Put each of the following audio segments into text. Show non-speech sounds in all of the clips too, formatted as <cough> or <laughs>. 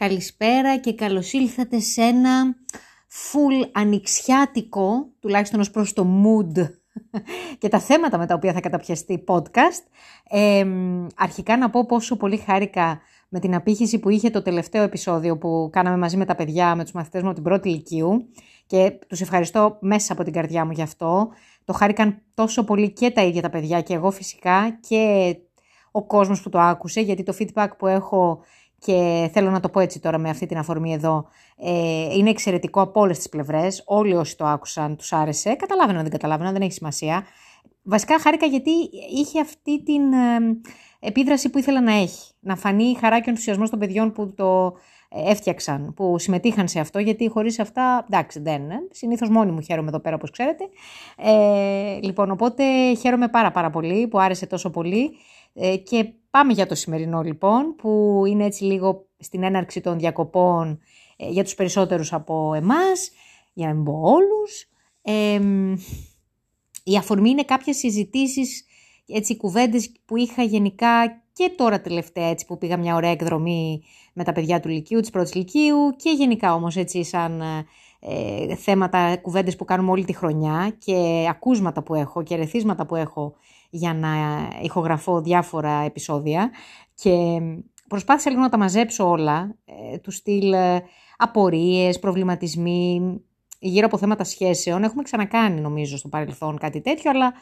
Καλησπέρα και καλώς ήλθατε σε ένα full ανοιξιάτικο, τουλάχιστον ως προς το mood <laughs> και τα θέματα με τα οποία θα καταπιαστεί podcast. Ε, αρχικά να πω πόσο πολύ χάρηκα με την απήχηση που είχε το τελευταίο επεισόδιο που κάναμε μαζί με τα παιδιά, με τους μαθητές μου από την πρώτη ηλικίου και τους ευχαριστώ μέσα από την καρδιά μου γι' αυτό. Το χάρηκαν τόσο πολύ και τα ίδια τα παιδιά και εγώ φυσικά και ο κόσμος που το άκουσε γιατί το feedback που έχω και θέλω να το πω έτσι τώρα με αυτή την αφορμή εδώ, ε, είναι εξαιρετικό από όλες τις πλευρές. Όλοι όσοι το άκουσαν τους άρεσε. Καταλάβαιναν, δεν καταλάβαιναν, δεν έχει σημασία. Βασικά χάρηκα γιατί είχε αυτή την ε, επίδραση που ήθελα να έχει. Να φανεί η χαρά και ο ενθουσιασμός των παιδιών που το ε, έφτιαξαν, που συμμετείχαν σε αυτό, γιατί χωρίς αυτά, εντάξει, δεν. Ε. Συνήθως μόνη μου χαίρομαι εδώ πέρα, όπως ξέρετε. Ε, λοιπόν, οπότε χαίρομαι πάρα, πάρα πολύ που άρεσε τόσο πολύ. Ε, και πάμε για το σημερινό λοιπόν, που είναι έτσι λίγο στην έναρξη των διακοπών ε, για τους περισσότερους από εμάς, για να μην πω όλους. η αφορμή είναι κάποιες συζητήσεις, έτσι κουβέντες που είχα γενικά και τώρα τελευταία έτσι που πήγα μια ωραία εκδρομή με τα παιδιά του Λυκείου, της πρώτης Λυκείου και γενικά όμως έτσι σαν ε, θέματα, κουβέντες που κάνουμε όλη τη χρονιά και ακούσματα που έχω και ρεθίσματα που έχω για να ηχογραφώ διάφορα επεισόδια και προσπάθησα λίγο να τα μαζέψω όλα, ε, του στυλ ε, απορίες, προβληματισμοί, γύρω από θέματα σχέσεων. Έχουμε ξανακάνει νομίζω στο παρελθόν κάτι τέτοιο, αλλά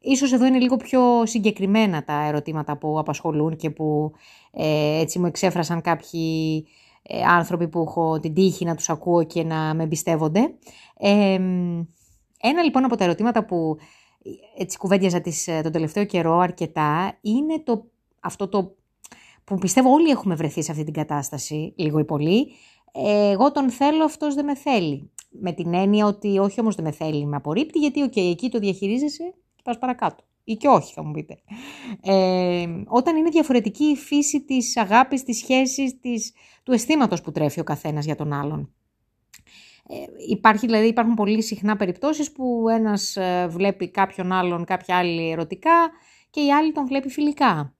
ίσως εδώ είναι λίγο πιο συγκεκριμένα τα ερωτήματα που απασχολούν και που ε, έτσι μου εξέφρασαν κάποιοι ε, άνθρωποι που έχω την τύχη να τους ακούω και να με εμπιστεύονται. ένα λοιπόν από τα ερωτήματα που έτσι κουβέντιαζα τις, ε, τον τελευταίο καιρό αρκετά, είναι το, αυτό το που πιστεύω όλοι έχουμε βρεθεί σε αυτή την κατάσταση, λίγο ή πολύ. Εγώ τον θέλω, αυτός δεν με θέλει. Με την έννοια ότι όχι όμως δεν με θέλει, με απορρίπτει, γιατί okay, εκεί το διαχειρίζεσαι και πας παρακάτω. Ή και όχι θα μου πείτε. Ε, όταν είναι διαφορετική η φύση της αγάπης, της σχέσης, της, του αισθήματος που τρέφει ο καθένας για τον άλλον. Ε, υπάρχει, δηλαδή υπάρχουν πολύ συχνά περιπτώσεις που ένας ε, βλέπει κάποιον άλλον, κάποια άλλη ερωτικά και η άλλη τον βλέπει φιλικά.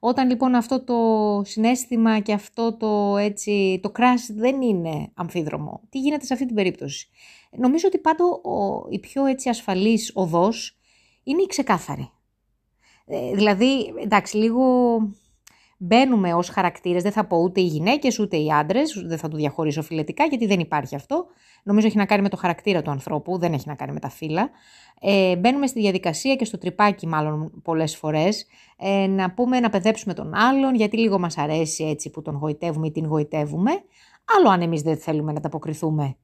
Όταν λοιπόν αυτό το συνέστημα και αυτό το έτσι, το crash δεν είναι αμφίδρομο, τι γίνεται σε αυτή την περίπτωση; Νομίζω ότι πάντο ο, η πιο έτσι ασφαλής οδός είναι η ξεκάθαρη. Ε, δηλαδή, εντάξει, λίγο μπαίνουμε ως χαρακτήρες, δεν θα πω ούτε οι γυναίκες ούτε οι άντρες, δεν θα το διαχωρίσω φιλετικά γιατί δεν υπάρχει αυτό. Νομίζω έχει να κάνει με το χαρακτήρα του ανθρώπου, δεν έχει να κάνει με τα φύλλα. Ε, μπαίνουμε στη διαδικασία και στο τρυπάκι μάλλον πολλές φορές ε, να πούμε να παιδέψουμε τον άλλον γιατί λίγο μας αρέσει έτσι που τον γοητεύουμε ή την γοητεύουμε. Άλλο αν εμείς δεν θέλουμε να τα αποκριθούμε.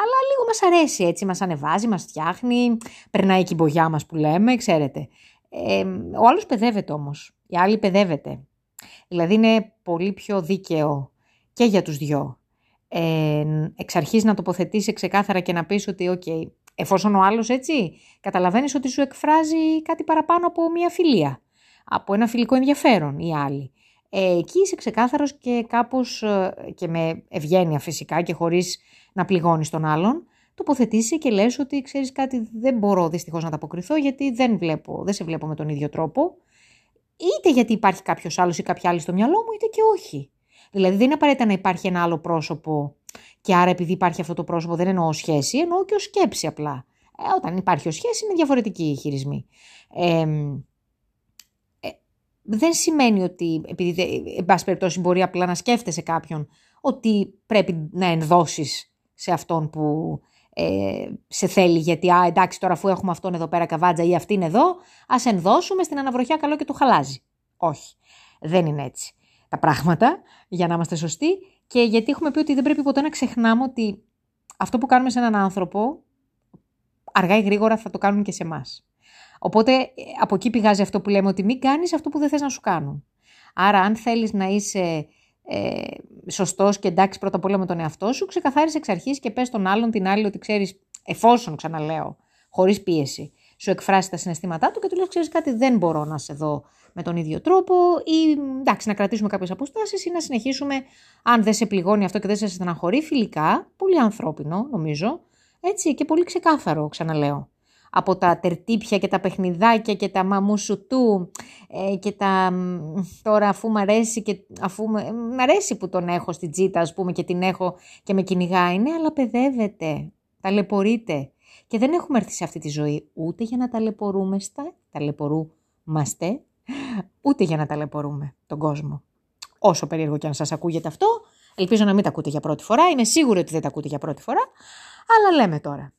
Αλλά λίγο μας αρέσει έτσι, μας ανεβάζει, μας φτιάχνει, περνάει η κυμπογιά μας που λέμε, ξέρετε. Ε, ο άλλος παιδεύεται όμως, η άλλη παιδεύεται. Δηλαδή είναι πολύ πιο δίκαιο και για τους δυο. Ε, εξ αρχής να τοποθετήσει ξεκάθαρα και να πεις ότι οκ, εφόσον ο άλλος έτσι, καταλαβαίνεις ότι σου εκφράζει κάτι παραπάνω από μια φιλία, από ένα φιλικό ενδιαφέρον η άλλη. Ε, εκεί είσαι ξεκάθαρος και κάπως ε, και με ευγένεια φυσικά και χωρίς να πληγώνεις τον άλλον, τοποθετήσει και λες ότι ξέρεις κάτι δεν μπορώ δυστυχώς να τα αποκριθώ γιατί δεν, βλέπω, δεν σε βλέπω με τον ίδιο τρόπο είτε γιατί υπάρχει κάποιος άλλος ή κάποια άλλη στο μυαλό μου, είτε και όχι. Δηλαδή δεν είναι απαραίτητα να υπάρχει ένα άλλο πρόσωπο και άρα επειδή υπάρχει αυτό το πρόσωπο δεν εννοώ σχέση, εννοώ και ως σκέψη απλά. Ε, όταν υπάρχει ως σχέση είναι διαφορετική η χειρισμή. Ε, δεν σημαίνει ότι, επειδή εν πάση περιπτώσει μπορεί απλά να σκέφτεσαι κάποιον, ότι πρέπει να ενδώσεις σε αυτόν που ε, σε θέλει γιατί α, εντάξει τώρα αφού έχουμε αυτόν εδώ πέρα καβάτζα ή αυτήν εδώ ας ενδώσουμε στην αναβροχιά καλό και το χαλάζει. Όχι, δεν είναι έτσι τα πράγματα για να είμαστε σωστοί και γιατί έχουμε πει ότι δεν πρέπει ποτέ να ξεχνάμε ότι αυτό που κάνουμε σε έναν άνθρωπο αργά ή γρήγορα θα το κάνουν και σε εμάς. Οπότε ε, από εκεί πηγάζει αυτό που λέμε ότι μην κάνεις αυτό που δεν θες να σου κάνουν. Άρα αν θέλεις να είσαι ε, σωστός και εντάξει πρώτα απ' όλα με τον εαυτό σου, ξεκαθάρισε εξ αρχής και πες τον άλλον την άλλη ότι ξέρεις, εφόσον ξαναλέω, χωρίς πίεση, σου εκφράσει τα συναισθήματά του και του λες: Ξέρεις κάτι, δεν μπορώ να σε δω με τον ίδιο τρόπο, ή εντάξει, να κρατήσουμε κάποιες αποστάσεις ή να συνεχίσουμε, αν δεν σε πληγώνει αυτό και δεν σε στεναχωρεί, φιλικά, πολύ ανθρώπινο νομίζω, έτσι και πολύ ξεκάθαρο, ξαναλέω. Από τα τερτύπια και τα παιχνιδάκια και τα μαμουσουτού ε, και τα τώρα αφού μ' αρέσει και αφού μ' αρέσει που τον έχω στην τσίτα ας πούμε και την έχω και με κυνηγάει ναι αλλά παιδεύεται, ταλαιπωρείται και δεν έχουμε έρθει σε αυτή τη ζωή ούτε για να ταλαιπωρούμε στα ταλαιπωρούμαστε ούτε για να ταλαιπωρούμε τον κόσμο. Όσο περίεργο και αν σας ακούγεται αυτό, ελπίζω να μην τα ακούτε για πρώτη φορά, είμαι σίγουρη ότι δεν τα ακούτε για πρώτη φορά, αλλά λέμε τώρα.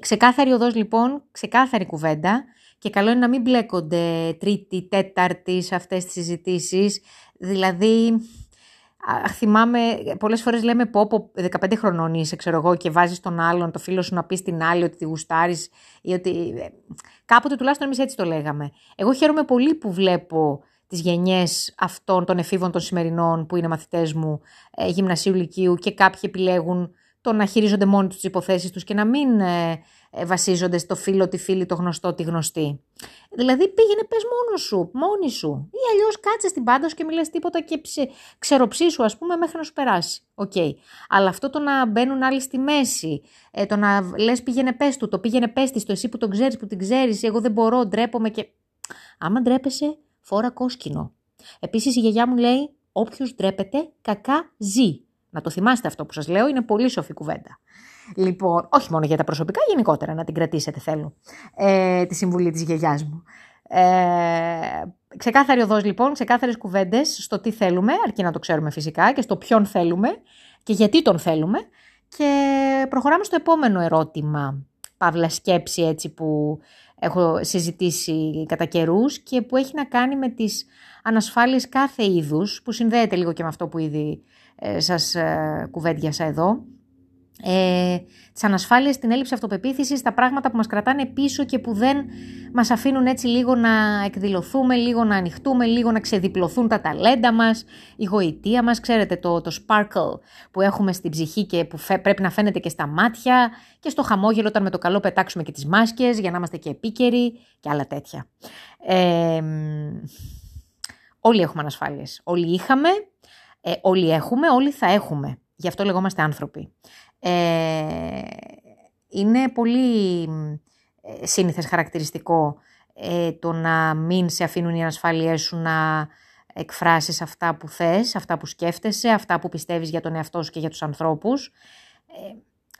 Ξεκάθαρη οδός λοιπόν, ξεκάθαρη κουβέντα και καλό είναι να μην μπλέκονται τρίτη, τέταρτη σε αυτές τις συζητήσεις. Δηλαδή, θυμάμαι, πολλές φορές λέμε πω, πω 15 χρονών είσαι, ξέρω εγώ, και βάζεις τον άλλον, το φίλο σου να πει στην άλλη ότι τη γουστάρεις ή ότι... Ε, κάποτε τουλάχιστον εμείς έτσι το λέγαμε. Εγώ χαίρομαι πολύ που βλέπω τις γενιές αυτών των εφήβων των σημερινών που είναι μαθητές μου ε, γυμνασίου λυκείου και κάποιοι επιλέγουν το να χειρίζονται μόνοι τους τις υποθέσεις τους και να μην ε, ε, βασίζονται στο φίλο, τη φίλη, το γνωστό, τη γνωστή. Δηλαδή πήγαινε πες μόνος σου, μόνη σου ή αλλιώς κάτσε στην πάντα σου και μην λες τίποτα και ψε, ξεροψήσου ας πούμε μέχρι να σου περάσει. Ok. Okay. Αλλά αυτό το να μπαίνουν άλλοι στη μέση, ε, το να λες πήγαινε πες του, το πήγαινε πες της, το εσύ που τον ξέρεις, που την ξέρεις, εγώ δεν μπορώ, ντρέπομαι και... Άμα ντρέπεσαι, φόρα κόσκινο. Επίσης η γιαγιά μου λέει, όποιος ντρέπεται κακά ζει. Να το θυμάστε αυτό που σας λέω, είναι πολύ σοφή κουβέντα. Λοιπόν, όχι μόνο για τα προσωπικά, γενικότερα να την κρατήσετε θέλω, ε, τη συμβουλή της γιαγιάς μου. Ε, ξεκάθαρη οδός λοιπόν, ξεκάθαρες κουβέντες στο τι θέλουμε, αρκεί να το ξέρουμε φυσικά και στο ποιον θέλουμε και γιατί τον θέλουμε. Και προχωράμε στο επόμενο ερώτημα, παύλα σκέψη έτσι που έχω συζητήσει κατά καιρούς και που έχει να κάνει με τις ανασφάλειες κάθε είδους, που συνδέεται λίγο και με αυτό που ήδη ε, σας ε, κουβέντιασα εδώ. Ε, τις ανασφάλειες, την έλλειψη αυτοπεποίθησης, τα πράγματα που μας κρατάνε πίσω και που δεν μας αφήνουν έτσι λίγο να εκδηλωθούμε, λίγο να ανοιχτούμε, λίγο να ξεδιπλωθούν τα ταλέντα μας, η γοητεία μας, ξέρετε το, το sparkle που έχουμε στην ψυχή και που πρέπει να φαίνεται και στα μάτια και στο χαμόγελο όταν με το καλό πετάξουμε και τις μάσκες για να είμαστε και επίκαιροι και άλλα τέτοια. Ε, όλοι έχουμε ανασφάλειες, όλοι είχαμε, ε, όλοι έχουμε, όλοι θα έχουμε. Γι' αυτό λεγόμαστε άνθρωποι. Ε, είναι πολύ ε, σύνηθες χαρακτηριστικό ε, το να μην σε αφήνουν οι ανασφάλειές σου να εκφράσεις αυτά που θες, αυτά που σκέφτεσαι, αυτά που πιστεύεις για τον εαυτό σου και για τους ανθρώπους.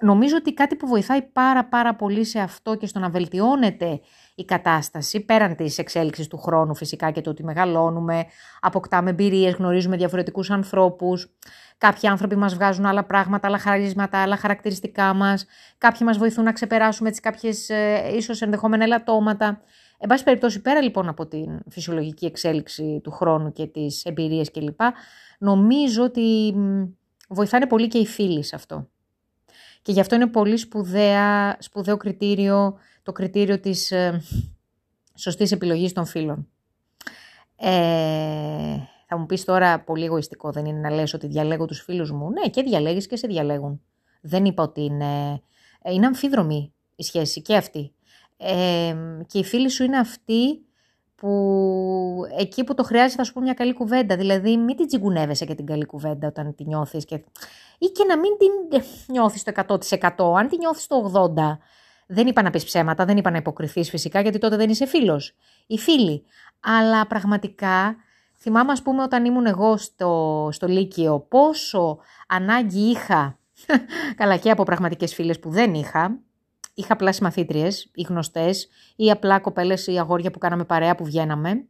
Ε, νομίζω ότι κάτι που βοηθάει πάρα πάρα πολύ σε αυτό και στο να βελτιώνεται η κατάσταση, πέραν της εξέλιξης του χρόνου φυσικά και το ότι μεγαλώνουμε, αποκτάμε εμπειρίες, γνωρίζουμε διαφορετικούς ανθρώπους, κάποιοι άνθρωποι μας βγάζουν άλλα πράγματα, άλλα χαρίσματα, άλλα χαρακτηριστικά μας, κάποιοι μας βοηθούν να ξεπεράσουμε έτσι κάποιες ε, ίσως ενδεχόμενα ελαττώματα. Εν πάση περιπτώσει, πέρα λοιπόν από την φυσιολογική εξέλιξη του χρόνου και τις εμπειρίες κλπ, νομίζω ότι βοηθάνε πολύ και οι φίλοι σε αυτό. Και γι' αυτό είναι πολύ σπουδαία, σπουδαίο κριτήριο το κριτήριο της ε, σωστής επιλογής των φίλων. Ε, θα μου πεις τώρα πολύ εγωιστικό δεν είναι να λες ότι διαλέγω τους φίλους μου. Ναι και διαλέγεις και σε διαλέγουν. Δεν είπα ότι είναι... Ε, είναι αμφίδρομη η σχέση και αυτή. Ε, και οι φίλοι σου είναι αυτοί που εκεί που το χρειάζεται θα σου πω μια καλή κουβέντα. Δηλαδή μην την τσιγκουνεύεσαι και την καλή κουβέντα όταν τη νιώθεις. Και... Ή και να μην την νιώθεις το 100%. Αν την νιώθεις το 80% δεν είπα να πεις ψέματα, δεν είπα να υποκριθείς φυσικά γιατί τότε δεν είσαι φίλος. Οι φίλοι. Αλλά πραγματικά θυμάμαι ας πούμε όταν ήμουν εγώ στο, στο Λύκειο πόσο ανάγκη είχα, <laughs> καλά και από πραγματικές φίλες που δεν είχα, είχα απλά συμμαθήτριες ή γνωστές ή απλά κοπέλες ή αγόρια που κάναμε παρέα που βγαίναμε,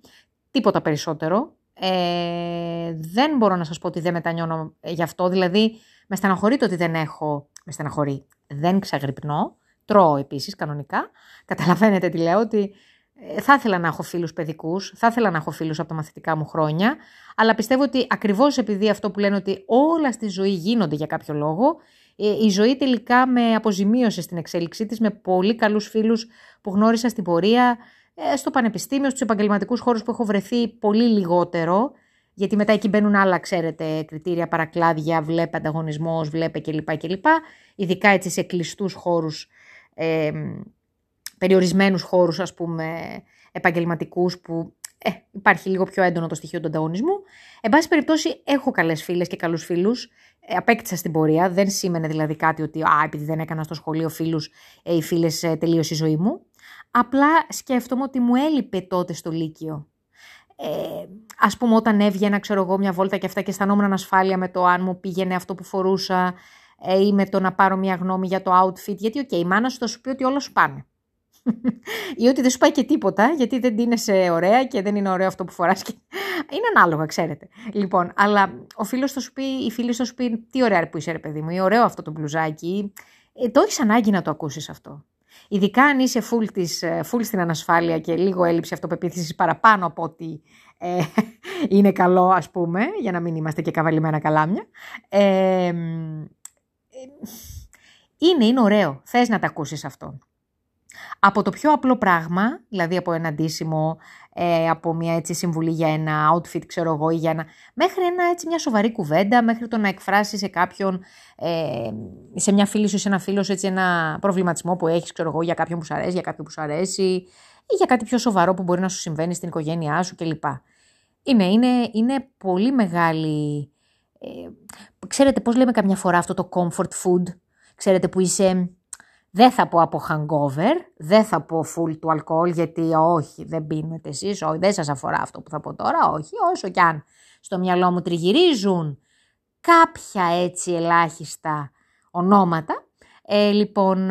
τίποτα περισσότερο. Ε, δεν μπορώ να σας πω ότι δεν μετανιώνω γι' αυτό, δηλαδή με στεναχωρεί το ότι δεν έχω, με στεναχωρεί, δεν ξαγρυπνώ, Τρώω επίσης κανονικά. Καταλαβαίνετε τι λέω, ότι ε, θα ήθελα να έχω φίλους παιδικούς, θα ήθελα να έχω φίλους από τα μαθητικά μου χρόνια, αλλά πιστεύω ότι ακριβώς επειδή αυτό που λένε ότι όλα στη ζωή γίνονται για κάποιο λόγο, ε, η ζωή τελικά με αποζημίωσε στην εξέλιξή της με πολύ καλούς φίλους που γνώρισα στην πορεία, ε, στο πανεπιστήμιο, στους επαγγελματικούς χώρους που έχω βρεθεί πολύ λιγότερο, γιατί μετά εκεί μπαίνουν άλλα, ξέρετε, κριτήρια, παρακλάδια, βλέπε ανταγωνισμός, βλέπε κλπ. κλπ. Ειδικά έτσι σε κλειστούς χώρους ε, περιορισμένους χώρους ας πούμε επαγγελματικούς που ε, υπάρχει λίγο πιο έντονο το στοιχείο του ανταγωνισμού. Εν πάση περιπτώσει, έχω καλές φίλες και καλούς φίλους. Ε, απέκτησα στην πορεία. Δεν σήμαινε δηλαδή κάτι ότι α, επειδή δεν έκανα στο σχολείο φίλους ε, οι φίλες ε, τελείωσε η ζωή μου. Απλά σκέφτομαι ότι μου έλειπε τότε στο Λύκειο. Ε, ας πούμε όταν έβγαινα ξέρω εγώ μια βόλτα και αυτά και αισθανόμουν ανασφάλεια με το αν μου πήγαινε αυτό που φορούσα ε, ή με το να πάρω μια γνώμη για το outfit γιατί ok, okay, η μάνα σου θα σου πει ότι όλα σου πάνε ή ότι δεν σου πάει και τίποτα, γιατί δεν είναι ωραία και δεν είναι ωραίο αυτό που φοράς. Και... <laughs> Είναι ανάλογα, ξέρετε. Λοιπόν, αλλά ο φίλος θα σου πει, η φίλη θα σου πει, τι ωραία που είσαι ρε παιδί μου, ή ωραίο αυτό το μπλουζάκι. Ε, το έχεις ανάγκη να το ακούσεις αυτό. Ειδικά αν είσαι full, της, ε, full στην ανασφάλεια και λίγο έλλειψη αυτοπεποίθησης παραπάνω από ότι ε, <laughs> είναι καλό ας πούμε, για να μην είμαστε και καβαλημένα καλάμια. Ε, ε, είναι, είναι ωραίο. Θες να τα ακούσεις αυτό. Από το πιο απλό πράγμα, δηλαδή από ένα ντύσιμο, ε, από μια έτσι συμβουλή για ένα outfit, ξέρω εγώ, ή για ένα... μέχρι ένα, έτσι, μια σοβαρή κουβέντα, μέχρι το να εκφράσεις σε κάποιον, ε, σε μια φίλη σου, σε ένα φίλο έτσι, ένα προβληματισμό που έχεις, ξέρω εγώ, για κάποιον που σου αρέσει, για κάποιον που σου αρέσει, ή για κάτι πιο σοβαρό που μπορεί να σου συμβαίνει στην οικογένειά σου κλπ. Είναι, είναι, είναι πολύ μεγάλη... Ε, ξέρετε πώς λέμε καμιά φορά αυτό το comfort food, ξέρετε που είσαι δεν θα πω από hangover, δεν θα πω full του αλκοόλ γιατί όχι δεν πίνετε εσείς, όχι, δεν σας αφορά αυτό που θα πω τώρα, όχι, όσο κι αν στο μυαλό μου τριγυρίζουν κάποια έτσι ελάχιστα ονόματα. Ε, λοιπόν,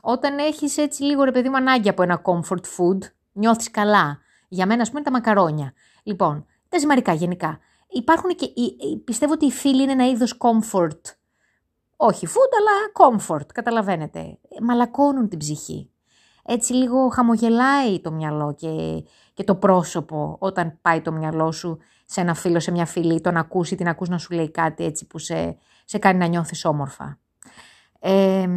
όταν έχεις έτσι λίγο ρε παιδί μου ανάγκη από ένα comfort food, νιώθεις καλά. Για μένα, ας πούμε, τα μακαρόνια. Λοιπόν, τα ζυμαρικά γενικά. Υπάρχουν και, πιστεύω ότι οι φίλοι είναι ένα είδος comfort όχι food, αλλά comfort, καταλαβαίνετε. Μαλακώνουν την ψυχή. Έτσι λίγο χαμογελάει το μυαλό και, και το πρόσωπο όταν πάει το μυαλό σου σε ένα φίλο, σε μια φίλη, τον ακούσει, την ακούς να σου λέει κάτι έτσι που σε, σε κάνει να νιώθεις όμορφα. Ε,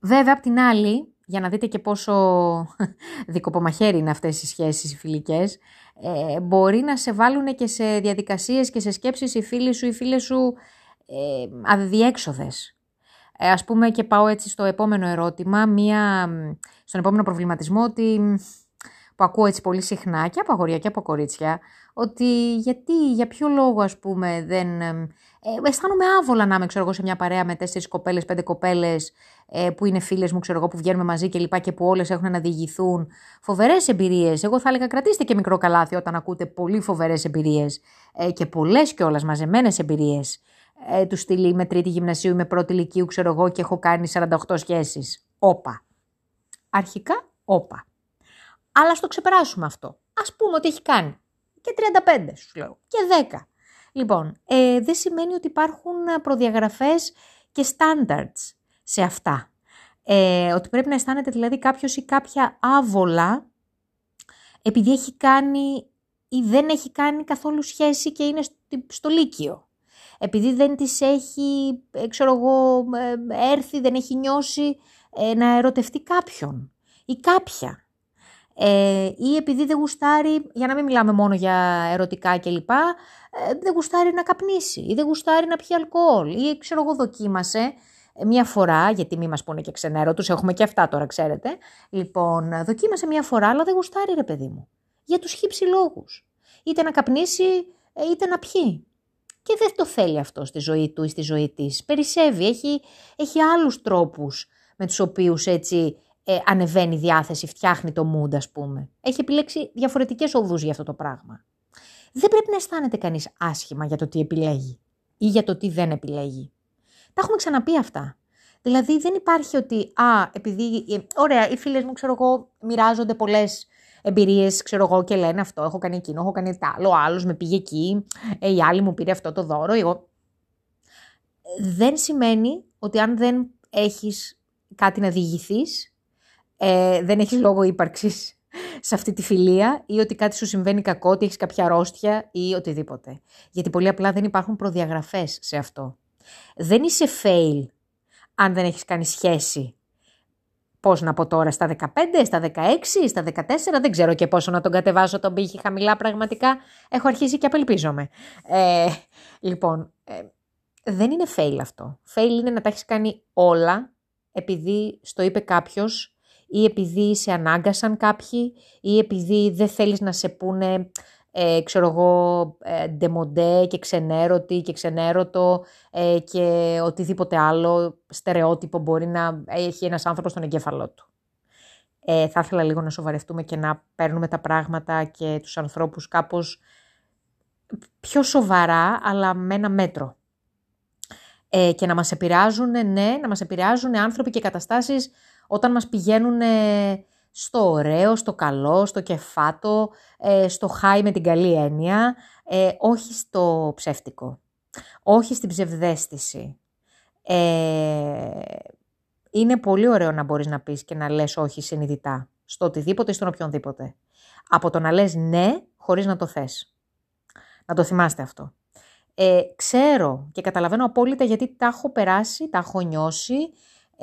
βέβαια, απ' την άλλη, για να δείτε και πόσο <laughs> δικοπομαχαίρι είναι αυτές οι σχέσεις οι φιλικές, ε, μπορεί να σε βάλουν και σε διαδικασίες και σε σκέψεις οι φίλοι σου, οι φίλες σου ε, αδιέξοδες. Ε, ας πούμε και πάω έτσι στο επόμενο ερώτημα, μία, στον επόμενο προβληματισμό ότι, που ακούω έτσι πολύ συχνά και από αγοριά και από κορίτσια, ότι γιατί, για ποιο λόγο ας πούμε δεν... Ε, αισθάνομαι άβολα να είμαι ξέρω εγώ, σε μια παρέα με τέσσερις κοπέλες, πέντε κοπέλες ε, που είναι φίλες μου ξέρω εγώ, που βγαίνουμε μαζί και λοιπά και που όλες έχουν να διηγηθούν φοβερές εμπειρίες. Εγώ θα έλεγα κρατήστε και μικρό καλάθι όταν ακούτε πολύ φοβερές εμπειρίες ε, και πολλές κιόλας μαζεμένες εμπειρίες ε, του στυλ με τρίτη γυμνασίου ή με πρώτη ηλικίου, ξέρω εγώ, και έχω κάνει 48 σχέσεις. Όπα. Αρχικά, όπα. Αλλά στο ξεπεράσουμε αυτό. Ας πούμε ότι έχει κάνει. Και 35 σου λέω. Και 10. Λοιπόν, ε, δεν σημαίνει ότι υπάρχουν προδιαγραφές και standards σε αυτά. Ε, ότι πρέπει να αισθάνεται δηλαδή κάποιος ή κάποια άβολα επειδή έχει κάνει ή δεν έχει κάνει καθόλου σχέση και είναι στο λύκειο επειδή δεν της έχει, ε, ξέρω εγώ, ε, έρθει, δεν έχει νιώσει ε, να ερωτευτεί κάποιον ή κάποια. Ε, ή επειδή δεν γουστάρει, για να μην μιλάμε μόνο για ερωτικά κλπ, ε, δεν γουστάρει να καπνίσει ή δεν γουστάρει να πιει αλκοόλ ή ξέρω εγώ δοκίμασε μία φορά, γιατί μη μας πούνε και ξενέρωτους, έχουμε και αυτά τώρα ξέρετε, λοιπόν δοκίμασε μία φορά αλλά δεν γουστάρει ρε παιδί μου, για τους χύψη λόγους, είτε να καπνίσει είτε να πιει και δεν το θέλει αυτό στη ζωή του ή στη ζωή της. Περισσεύει, έχει, έχει άλλους τρόπους με τους οποίους έτσι ε, ανεβαίνει η διάθεση, φτιάχνει το mood ας πούμε. Έχει επιλέξει διαφορετικές οδούς για αυτό το πράγμα. Δεν πρέπει να αισθάνεται κανείς άσχημα για το τι επιλέγει ή για το τι δεν επιλέγει. Τα έχουμε ξαναπεί αυτά. Δηλαδή δεν υπάρχει ότι, α, επειδή, ε, ωραία, οι φίλες μου, ξέρω εγώ, μοιράζονται πολλές εμπειρίες, ξέρω εγώ, και λένε αυτό, έχω κάνει εκείνο, έχω κάνει τα άλλο, ο άλλος με πήγε εκεί, ε, η άλλη μου πήρε αυτό το δώρο. Εγώ... Δεν σημαίνει ότι αν δεν έχεις κάτι να διηγηθείς, ε, δεν έχεις λόγο ύπαρξης σε αυτή τη φιλία ή ότι κάτι σου συμβαίνει κακό, ότι έχεις κάποια αρρώστια ή οτιδήποτε. Γιατί πολύ απλά δεν υπάρχουν προδιαγραφές σε αυτό. Δεν είσαι fail αν δεν έχεις κάνει σχέση πώς να πω τώρα, στα 15, στα 16, στα 14, δεν ξέρω και πόσο να τον κατεβάσω τον πύχη χαμηλά πραγματικά. Έχω αρχίσει και απελπίζομαι. Ε, λοιπόν, ε, δεν είναι fail αυτό. Fail είναι να τα έχεις κάνει όλα επειδή στο είπε κάποιος ή επειδή σε ανάγκασαν κάποιοι ή επειδή δεν θέλεις να σε πούνε ε, ξέρω εγώ, ε, ντεμοντέ και ξενέρωτη και ξενέρωτο ε, και οτιδήποτε άλλο στερεότυπο μπορεί να έχει ένας άνθρωπος στον εγκέφαλό του. Ε, θα ήθελα λίγο να σοβαρευτούμε και να παίρνουμε τα πράγματα και τους ανθρώπους κάπως πιο σοβαρά, αλλά με ένα μέτρο. Ε, και να μας επηρεάζουν, ναι, να μας επηρεάζουν άνθρωποι και καταστάσεις όταν μας πηγαίνουν στο ωραίο, στο καλό, στο κεφάτο, ε, στο χάι με την καλή έννοια, ε, όχι στο ψεύτικο, όχι στην ψευδέστηση. Ε, είναι πολύ ωραίο να μπορείς να πεις και να λες όχι συνειδητά, στο οτιδήποτε ή στον οποιονδήποτε. Από το να λες ναι, χωρίς να το θες. Να το θυμάστε αυτό. Ε, ξέρω και καταλαβαίνω απόλυτα γιατί τα έχω περάσει, τα έχω νιώσει,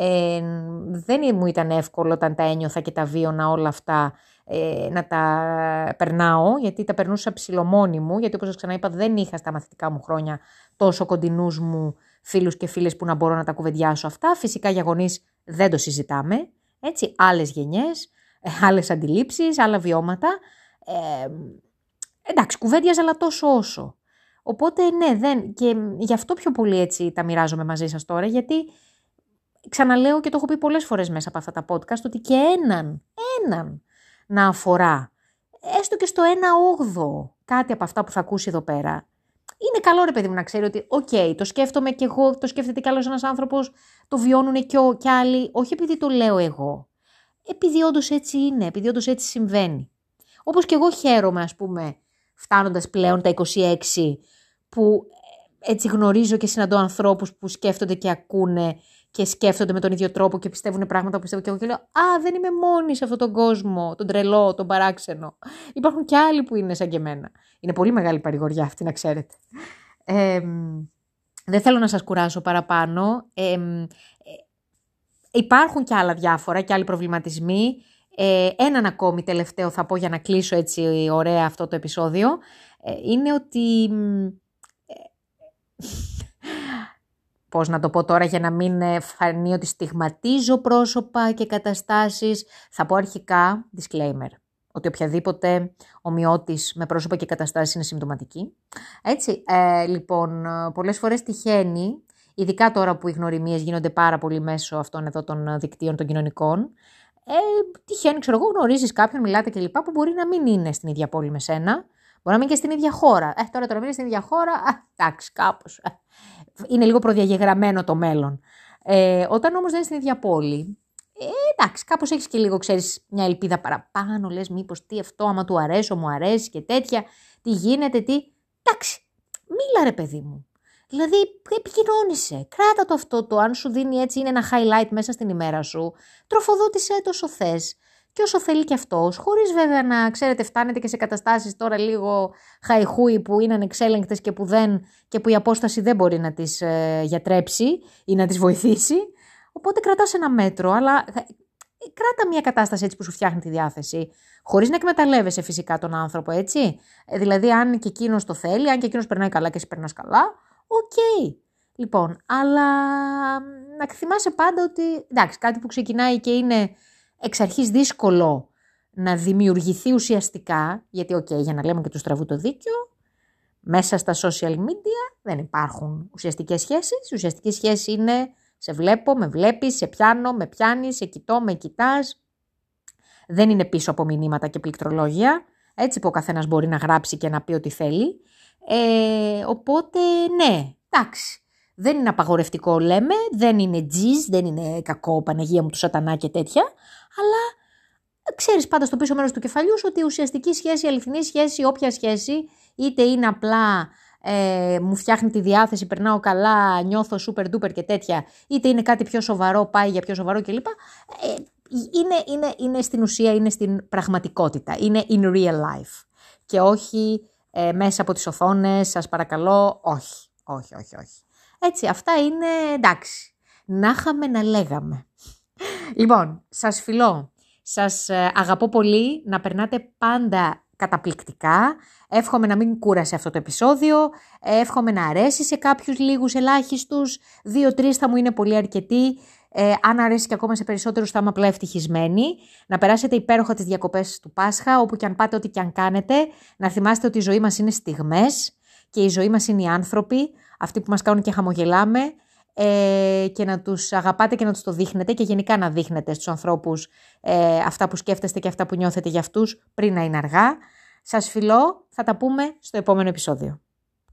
ε, δεν μου ήταν εύκολο όταν τα ένιωθα και τα βίωνα όλα αυτά ε, να τα περνάω, γιατί τα περνούσα ψηλομόνη μου, γιατί όπως σας ξαναείπα δεν είχα στα μαθητικά μου χρόνια τόσο κοντινούς μου φίλους και φίλες που να μπορώ να τα κουβεντιάσω αυτά. Φυσικά για γονείς δεν το συζητάμε, έτσι, άλλες γενιές, ε, άλλες αντιλήψεις, άλλα βιώματα. Ε, εντάξει, κουβέντιαζα αλλά τόσο όσο. Οπότε ναι, δεν, και γι' αυτό πιο πολύ έτσι τα μοιράζομαι μαζί σας τώρα, γιατί ξαναλέω και το έχω πει πολλές φορές μέσα από αυτά τα podcast, ότι και έναν, έναν να αφορά, έστω και στο 1 8 κάτι από αυτά που θα ακούσει εδώ πέρα, είναι καλό ρε παιδί μου να ξέρει ότι, ok, okay, το σκέφτομαι και εγώ, το σκέφτεται κι άλλος ένας άνθρωπος, το βιώνουν και, ο, κι άλλοι, όχι επειδή το λέω εγώ, επειδή όντως έτσι είναι, επειδή όντως έτσι συμβαίνει. Όπως και εγώ χαίρομαι, ας πούμε, φτάνοντας πλέον τα 26, που ε, έτσι γνωρίζω και συναντώ ανθρώπους που σκέφτονται και ακούνε και σκέφτονται με τον ίδιο τρόπο και πιστεύουν πράγματα που πιστεύω και εγώ και λέω Α, δεν είμαι μόνη σε αυτόν τον κόσμο, τον τρελό, τον παράξενο. Υπάρχουν και άλλοι που είναι σαν και εμένα. Είναι πολύ μεγάλη παρηγοριά αυτή, να ξέρετε. Ε, δεν θέλω να σας κουράσω παραπάνω. Ε, υπάρχουν και άλλα διάφορα και άλλοι προβληματισμοί. Ε, έναν ακόμη τελευταίο θα πω για να κλείσω έτσι ωραία αυτό το επεισόδιο. Ε, είναι ότι πώς να το πω τώρα για να μην ε, φανεί ότι στιγματίζω πρόσωπα και καταστάσεις. Θα πω αρχικά disclaimer, ότι οποιαδήποτε ομοιότης με πρόσωπα και καταστάσεις είναι συμπτωματική. Έτσι, ε, λοιπόν, πολλές φορές τυχαίνει, ειδικά τώρα που οι γνωριμίες γίνονται πάρα πολύ μέσω αυτών εδώ των δικτύων των κοινωνικών, ε, τυχαίνει, ξέρω εγώ, γνωρίζεις κάποιον, μιλάτε κλπ. που μπορεί να μην είναι στην ίδια πόλη με σένα, μπορεί να μην είναι και στην ίδια χώρα. Ε, τώρα τώρα μην είναι στην ίδια χώρα, α, εντάξει, κάπως είναι λίγο προδιαγεγραμμένο το μέλλον. Ε, όταν όμως δεν είναι στην ίδια πόλη, ε, εντάξει, κάπως έχεις και λίγο, ξέρεις, μια ελπίδα παραπάνω, λες μήπως τι αυτό, άμα του αρέσω, μου αρέσει και τέτοια, τι γίνεται, τι... Εντάξει, μίλα ρε παιδί μου. Δηλαδή, επικοινώνησε. Κράτα το αυτό το, αν σου δίνει έτσι, είναι ένα highlight μέσα στην ημέρα σου. Τροφοδότησε το όσο θες και όσο θέλει και αυτός, χωρίς βέβαια να ξέρετε φτάνετε και σε καταστάσεις τώρα λίγο χαϊχούι που είναι ανεξέλεγκτες και που, δεν, και που η απόσταση δεν μπορεί να τις ε, γιατρέψει ή να τις βοηθήσει. Οπότε κρατάς ένα μέτρο, αλλά ε, κράτα μια κατάσταση έτσι που σου φτιάχνει τη διάθεση. Χωρίς να εκμεταλλεύεσαι φυσικά τον άνθρωπο, έτσι. Ε, δηλαδή, αν και εκείνος το θέλει, αν και εκείνος περνάει καλά και εσύ περνάς καλά, ok. Okay. Λοιπόν, αλλά να θυμάσαι πάντα ότι εντάξει, κάτι που ξεκινάει και είναι εξ αρχής δύσκολο να δημιουργηθεί ουσιαστικά, γιατί οκ, για να λέμε και του στραβού το δίκιο, μέσα στα social media δεν υπάρχουν ουσιαστικές σχέσεις. Η ουσιαστική σχέση είναι σε βλέπω, με βλέπεις, σε πιάνω, με πιάνεις, σε κοιτώ, με κοιτάς. Δεν είναι πίσω από μηνύματα και πληκτρολόγια, έτσι που ο καθένας μπορεί να γράψει και να πει ό,τι θέλει. Ε, οπότε ναι, εντάξει. Δεν είναι απαγορευτικό λέμε, δεν είναι τζιζ, δεν είναι κακό Παναγία μου του σατανά και τέτοια, αλλά ξέρεις πάντα στο πίσω μέρος του κεφαλιού σου ότι η ουσιαστική σχέση, η αληθινή σχέση, όποια σχέση, είτε είναι απλά ε, μου φτιάχνει τη διάθεση, περνάω καλά, νιώθω super duper και τέτοια, είτε είναι κάτι πιο σοβαρό, πάει για πιο σοβαρό κλπ. Ε, είναι, είναι, είναι στην ουσία, είναι στην πραγματικότητα, είναι in real life και όχι ε, μέσα από τις οθόνες, σας παρακαλώ, όχι, όχι, όχι, όχι. Έτσι, αυτά είναι εντάξει. Να είχαμε να λέγαμε. Λοιπόν, σας φιλώ. Σας ε, αγαπώ πολύ. Να περνάτε πάντα καταπληκτικά. Εύχομαι να μην κούρασε αυτό το επεισόδιο. Εύχομαι να αρέσει σε κάποιους λίγους ελάχιστους. Δύο-τρεις θα μου είναι πολύ αρκετοί. Ε, αν αρέσει και ακόμα σε περισσότερους θα είμαι απλά ευτυχισμένη. Να περάσετε υπέροχα τις διακοπές του Πάσχα, όπου και αν πάτε, ό,τι και αν κάνετε. Να θυμάστε ότι η ζωή μας είναι στιγμές και η ζωή μας είναι οι άνθρωποι, αυτοί που μας κάνουν και χαμογελάμε ε, και να τους αγαπάτε και να τους το δείχνετε και γενικά να δείχνετε στους ανθρώπους ε, αυτά που σκέφτεστε και αυτά που νιώθετε για αυτούς πριν να είναι αργά. Σας φιλώ, θα τα πούμε στο επόμενο επεισόδιο.